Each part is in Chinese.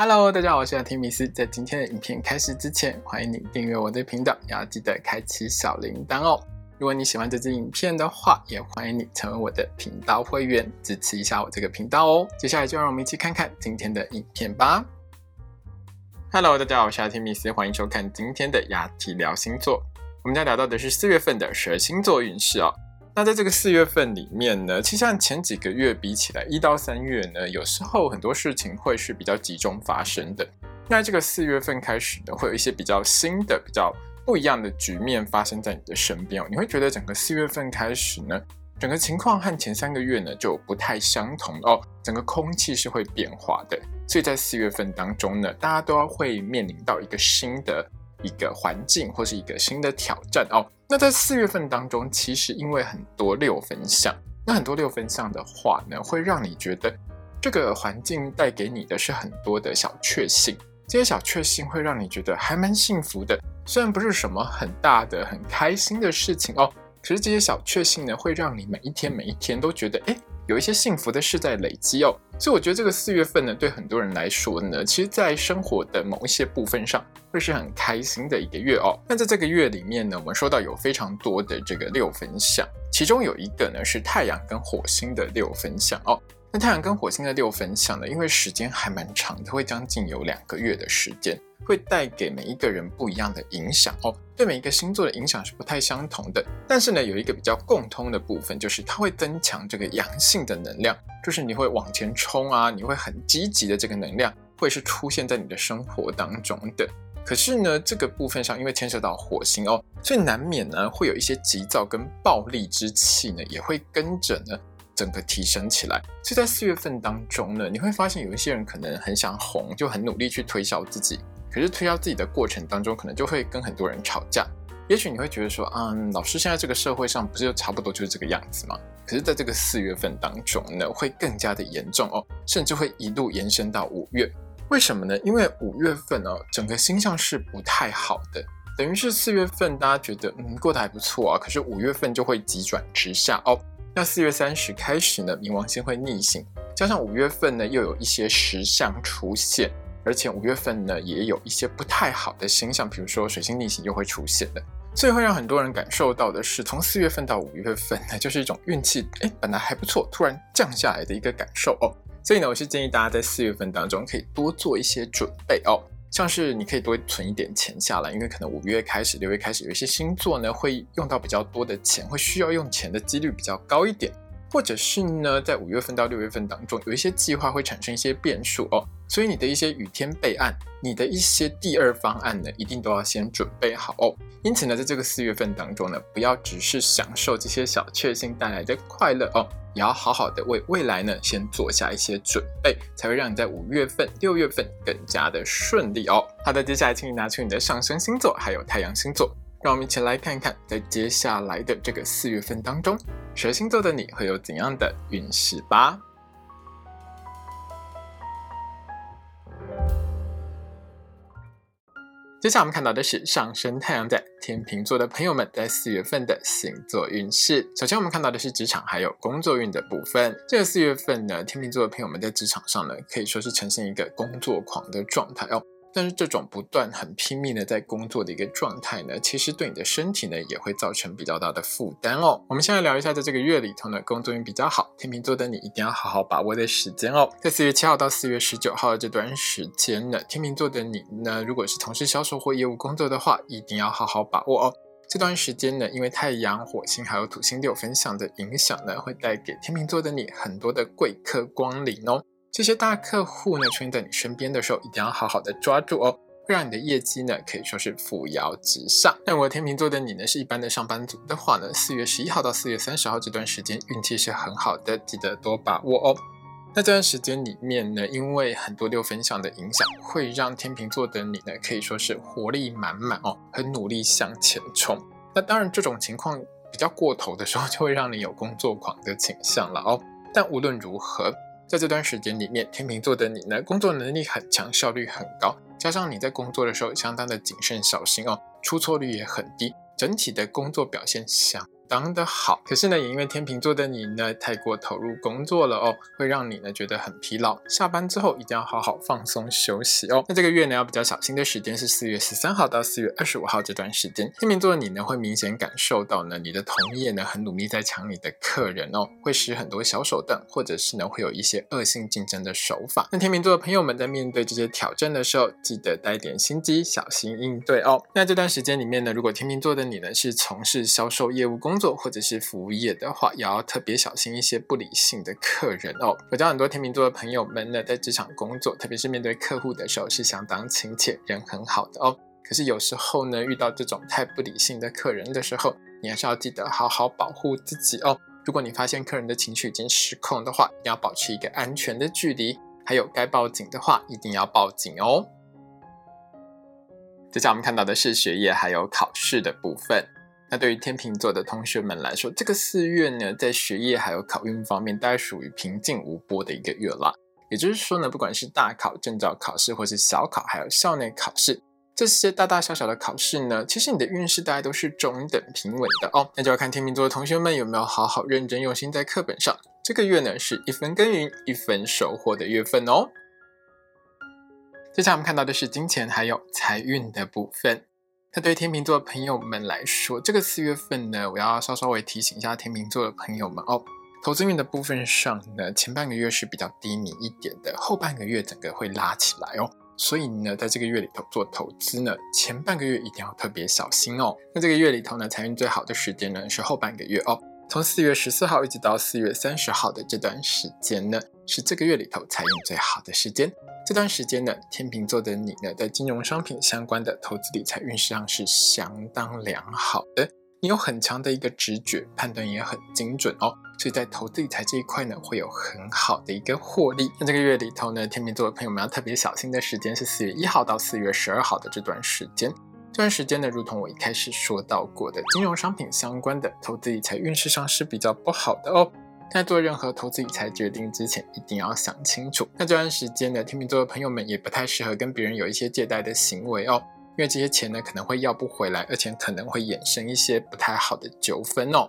Hello，大家好，我是阿提米斯。在今天的影片开始之前，欢迎你订阅我的频道，也要记得开启小铃铛哦。如果你喜欢这支影片的话，也欢迎你成为我的频道会员，支持一下我这个频道哦。接下来就让我们一起看看今天的影片吧。Hello，大家好，我是阿提米斯，欢迎收看今天的雅提聊星座。我们将聊到的是四月份的十二星座运势哦。那在这个四月份里面呢，其实像前几个月比起来，一到三月呢，有时候很多事情会是比较集中发生的。那这个四月份开始呢，会有一些比较新的、比较不一样的局面发生在你的身边哦。你会觉得整个四月份开始呢，整个情况和前三个月呢就不太相同哦，整个空气是会变化的。所以在四月份当中呢，大家都要会面临到一个新的。一个环境或是一个新的挑战哦。那在四月份当中，其实因为很多六分相，那很多六分相的话呢，会让你觉得这个环境带给你的是很多的小确幸。这些小确幸会让你觉得还蛮幸福的，虽然不是什么很大的、很开心的事情哦，可是这些小确幸呢，会让你每一天每一天都觉得哎。有一些幸福的事在累积哦，所以我觉得这个四月份呢，对很多人来说呢，其实，在生活的某一些部分上，会是很开心的一个月哦。那在这个月里面呢，我们说到有非常多的这个六分相，其中有一个呢是太阳跟火星的六分相哦。那太阳跟火星的六分相呢，因为时间还蛮长的，会将近有两个月的时间。会带给每一个人不一样的影响哦，对每一个星座的影响是不太相同的。但是呢，有一个比较共通的部分，就是它会增强这个阳性的能量，就是你会往前冲啊，你会很积极的这个能量，会是出现在你的生活当中的。可是呢，这个部分上因为牵涉到火星哦，所以难免呢会有一些急躁跟暴力之气呢，也会跟着呢整个提升起来。所以在四月份当中呢，你会发现有一些人可能很想红，就很努力去推销自己。可是推销自己的过程当中，可能就会跟很多人吵架。也许你会觉得说，嗯，老师现在这个社会上不是就差不多就是这个样子吗？可是，在这个四月份当中呢，会更加的严重哦，甚至会一路延伸到五月。为什么呢？因为五月份哦，整个星象是不太好的，等于是四月份大家觉得嗯过得还不错啊，可是五月份就会急转直下哦。那四月三十开始呢，冥王星会逆行，加上五月份呢又有一些石象出现。而且五月份呢，也有一些不太好的星象，比如说水星逆行又会出现的，所以会让很多人感受到的是，从四月份到五月份呢，就是一种运气哎本来还不错，突然降下来的一个感受哦。所以呢，我是建议大家在四月份当中可以多做一些准备哦，像是你可以多存一点钱下来，因为可能五月开始、六月开始有一些星座呢会用到比较多的钱，会需要用钱的几率比较高一点。或者是呢，在五月份到六月份当中，有一些计划会产生一些变数哦，所以你的一些雨天备案，你的一些第二方案呢，一定都要先准备好哦。因此呢，在这个四月份当中呢，不要只是享受这些小确幸带来的快乐哦，也要好好的为未来呢，先做下一些准备，才会让你在五月份、六月份更加的顺利哦。好的，接下来请你拿出你的上升星座还有太阳星座。让我们一起来看一看，在接下来的这个四月份当中，蛇星座的你会有怎样的运势吧？接下来我们看到的是上升太阳在天秤座的朋友们在四月份的星座运势。首先，我们看到的是职场还有工作运的部分。这个四月份呢，天秤座的朋友们在职场上呢，可以说是呈现一个工作狂的状态哦。但是这种不断很拼命的在工作的一个状态呢，其实对你的身体呢也会造成比较大的负担哦。我们先来聊一下，在这个月里头呢，工作运比较好，天秤座的你一定要好好把握的时间哦。在四月七号到四月十九号的这段时间呢，天秤座的你呢，如果是从事销售或业务工作的话，一定要好好把握哦。这段时间呢，因为太阳、火星还有土星六分享的影响呢，会带给天秤座的你很多的贵客光临哦。这些大客户呢出现在你身边的时候，一定要好好的抓住哦，会让你的业绩呢可以说是扶摇直上。那如果天秤座的你呢是一般的上班族的话呢，四月十一号到四月三十号这段时间运气是很好的，记得多把握哦。那这段时间里面呢，因为很多六分享的影响，会让天秤座的你呢可以说是活力满满哦，很努力向前冲。那当然这种情况比较过头的时候，就会让你有工作狂的倾向了哦。但无论如何。在这段时间里面，天秤座的你呢，工作能力很强，效率很高，加上你在工作的时候相当的谨慎小心哦，出错率也很低，整体的工作表现相当的好。可是呢，也因为天秤座的你呢太过投入工作了哦，会让你呢觉得很疲劳。下班之后一定要好好放松休息哦。那这个月呢要比较小心的时间是四月十三号到四月二十五号这段时间。天秤座的你呢会明显感受到呢你的同业呢很努力在抢你的客人哦，会使很多小手段，或者是呢会有一些恶性竞争的手法。那天秤座的朋友们在面对这些挑战的时候，记得带点心机，小心应对哦。那这段时间里面呢，如果天秤座的你呢是从事销售业务工工作或者是服务业的话，也要特别小心一些不理性的客人哦。我知道很多天秤座的朋友们呢，在职场工作，特别是面对客户的时候，是相当亲切、人很好的哦。可是有时候呢，遇到这种太不理性的客人的时候，你还是要记得好好保护自己哦。如果你发现客人的情绪已经失控的话，一定要保持一个安全的距离。还有该报警的话，一定要报警哦。接下来我们看到的是学业还有考试的部分。那对于天秤座的同学们来说，这个四月呢，在学业还有考运方面，大概属于平静无波的一个月啦。也就是说呢，不管是大考、证照考试，或是小考，还有校内考试，这些大大小小的考试呢，其实你的运势大概都是中等平稳的哦。那就要看天秤座的同学们有没有好好认真用心在课本上。这个月呢，是一分耕耘一分收获的月份哦。接下来我们看到的是金钱还有财运的部分。那对于天秤座的朋友们来说，这个四月份呢，我要稍稍微提醒一下天秤座的朋友们哦。投资运的部分上呢，前半个月是比较低迷一点的，后半个月整个会拉起来哦。所以呢，在这个月里头做投资呢，前半个月一定要特别小心哦。那这个月里头呢，财运最好的时间呢是后半个月哦。从四月十四号一直到四月三十号的这段时间呢，是这个月里头财运最好的时间。这段时间呢，天秤座的你呢，在金融商品相关的投资理财运势上是相当良好的。你有很强的一个直觉，判断也很精准哦，所以在投资理财这一块呢，会有很好的一个获利。那这个月里头呢，天秤座的朋友们要特别小心的时间是四月一号到四月十二号的这段时间。这段时间呢，如同我一开始说到过的，金融商品相关的投资理财运势上是比较不好的哦。在做任何投资理财决定之前，一定要想清楚。那这段时间呢，天秤座的朋友们也不太适合跟别人有一些借贷的行为哦，因为这些钱呢可能会要不回来，而且可能会衍生一些不太好的纠纷哦。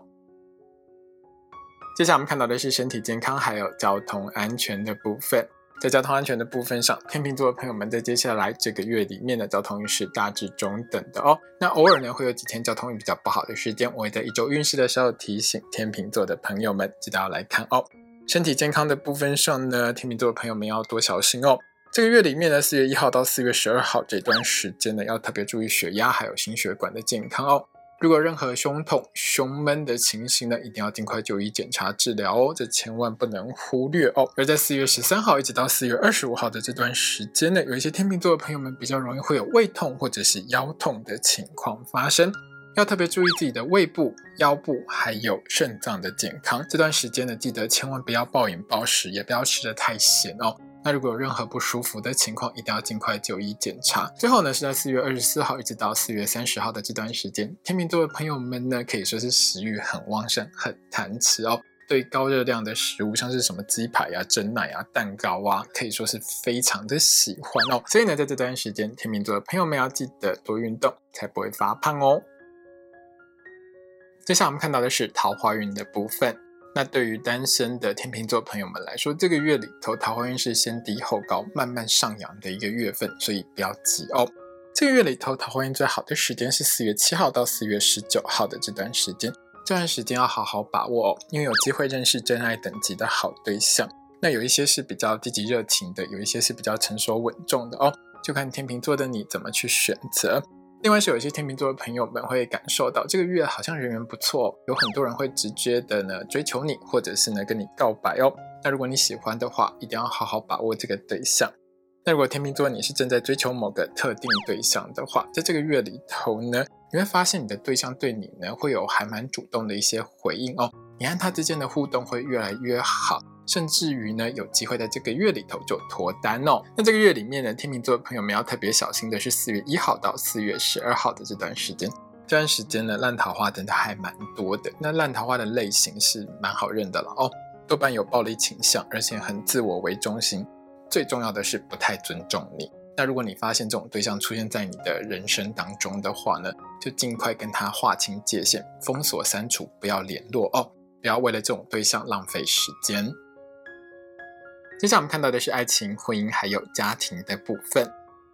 接下来我们看到的是身体健康还有交通安全的部分。在交通安全的部分上，天秤座的朋友们在接下来这个月里面的交通运势大致中等的哦。那偶尔呢会有几天交通运比较不好的时间，我会在一周运势的时候提醒天秤座的朋友们，记得要来看哦。身体健康的部分上呢，天秤座的朋友们要多小心哦。这个月里面呢，四月一号到四月十二号这段时间呢，要特别注意血压还有心血管的健康哦。如果任何胸痛、胸闷的情形呢，一定要尽快就医检查治疗哦，这千万不能忽略哦。而在四月十三号一直到四月二十五号的这段时间呢，有一些天秤座的朋友们比较容易会有胃痛或者是腰痛的情况发生，要特别注意自己的胃部、腰部还有肾脏的健康。这段时间呢，记得千万不要暴饮暴食，也不要吃的太咸哦。那如果有任何不舒服的情况，一定要尽快就医检查。最后呢，是在四月二十四号一直到四月三十号的这段时间，天秤座的朋友们呢，可以说是食欲很旺盛、很贪吃哦。对高热量的食物，像是什么鸡排啊、蒸奶啊、蛋糕啊，可以说是非常的喜欢哦。所以呢，在这段时间，天秤座的朋友们要记得多运动，才不会发胖哦。接下来我们看到的是桃花运的部分。那对于单身的天秤座朋友们来说，这个月里头桃花运是先低后高、慢慢上扬的一个月份，所以不要急哦。这个月里头桃花运最好的时间是四月七号到四月十九号的这段时间，这段时间要好好把握哦，因为有机会认识真爱等级的好对象。那有一些是比较积极热情的，有一些是比较成熟稳重的哦，就看天秤座的你怎么去选择。另外是有一些天秤座的朋友们会感受到这个月好像人缘不错，有很多人会直接的呢追求你，或者是呢跟你告白哦。那如果你喜欢的话，一定要好好把握这个对象。那如果天秤座你是正在追求某个特定对象的话，在这个月里头呢，你会发现你的对象对你呢会有还蛮主动的一些回应哦，你和他之间的互动会越来越好。甚至于呢，有机会在这个月里头就脱单哦。那这个月里面呢，天秤座的朋友们要特别小心的是四月一号到四月十二号的这段时间。这段时间呢，烂桃花真的还蛮多的。那烂桃花的类型是蛮好认的了哦，多半有暴力倾向，而且很自我为中心。最重要的是不太尊重你。那如果你发现这种对象出现在你的人生当中的话呢，就尽快跟他划清界限，封锁、删除，不要联络哦，不要为了这种对象浪费时间。接下来我们看到的是爱情、婚姻还有家庭的部分。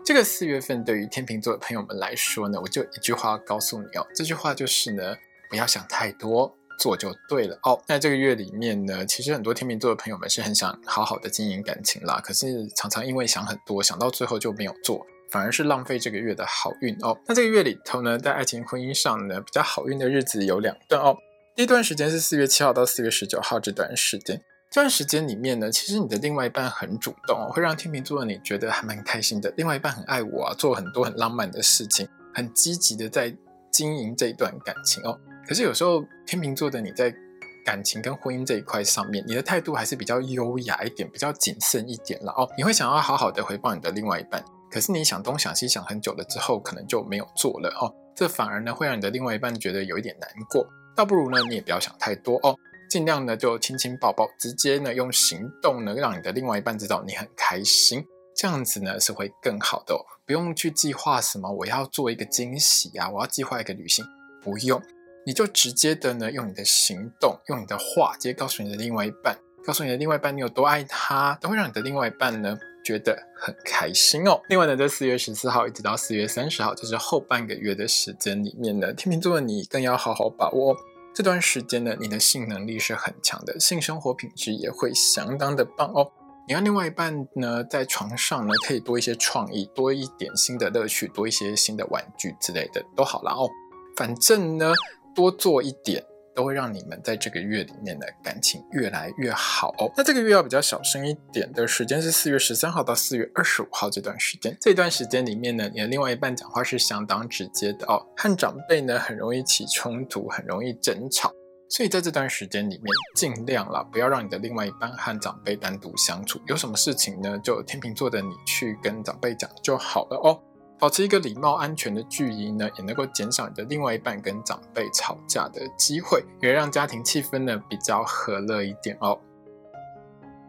这个四月份对于天秤座的朋友们来说呢，我就一句话告诉你哦，这句话就是呢，不要想太多，做就对了哦。那这个月里面呢，其实很多天秤座的朋友们是很想好好的经营感情啦，可是常常因为想很多，想到最后就没有做，反而是浪费这个月的好运哦。那这个月里头呢，在爱情婚姻上呢，比较好运的日子有两段哦。第一段时间是四月七号到四月十九号这段时间。这段时间里面呢，其实你的另外一半很主动，会让天秤座的你觉得还蛮开心的。另外一半很爱我啊，做很多很浪漫的事情，很积极的在经营这一段感情哦。可是有时候天秤座的你在感情跟婚姻这一块上面，你的态度还是比较优雅一点，比较谨慎一点了哦。你会想要好好的回报你的另外一半，可是你想东想西想很久了之后，可能就没有做了哦。这反而呢会让你的另外一半觉得有一点难过。倒不如呢，你也不要想太多哦。尽量呢就亲亲抱抱，直接呢用行动呢让你的另外一半知道你很开心，这样子呢是会更好的哦，不用去计划什么我要做一个惊喜啊，我要计划一个旅行，不用，你就直接的呢用你的行动，用你的话，直接告诉你的另外一半，告诉你的另外一半你有多爱他，都会让你的另外一半呢觉得很开心哦。另外呢，在四月十四号一直到四月三十号，就是后半个月的时间里面呢，天秤座的你更要好好把握。这段时间呢，你的性能力是很强的，性生活品质也会相当的棒哦。你和另外一半呢，在床上呢，可以多一些创意，多一点新的乐趣，多一些新的玩具之类的都好啦哦。反正呢，多做一点。都会让你们在这个月里面的感情越来越好哦。那这个月要比较小声一点的时间是四月十三号到四月二十五号这段时间。这段时间里面呢，你的另外一半讲话是相当直接的哦，和长辈呢很容易起冲突，很容易争吵。所以在这段时间里面，尽量啦，不要让你的另外一半和长辈单独相处。有什么事情呢，就天秤座的你去跟长辈讲就好了哦。保持一个礼貌、安全的距离呢，也能够减少你的另外一半跟长辈吵架的机会，也让家庭气氛呢比较和乐一点哦。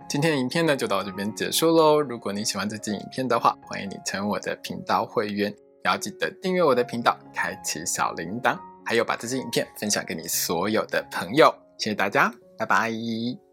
今天的影片呢就到这边结束喽。如果你喜欢这支影片的话，欢迎你成为我的频道会员，也要记得订阅我的频道，开启小铃铛，还有把这支影片分享给你所有的朋友。谢谢大家，拜拜。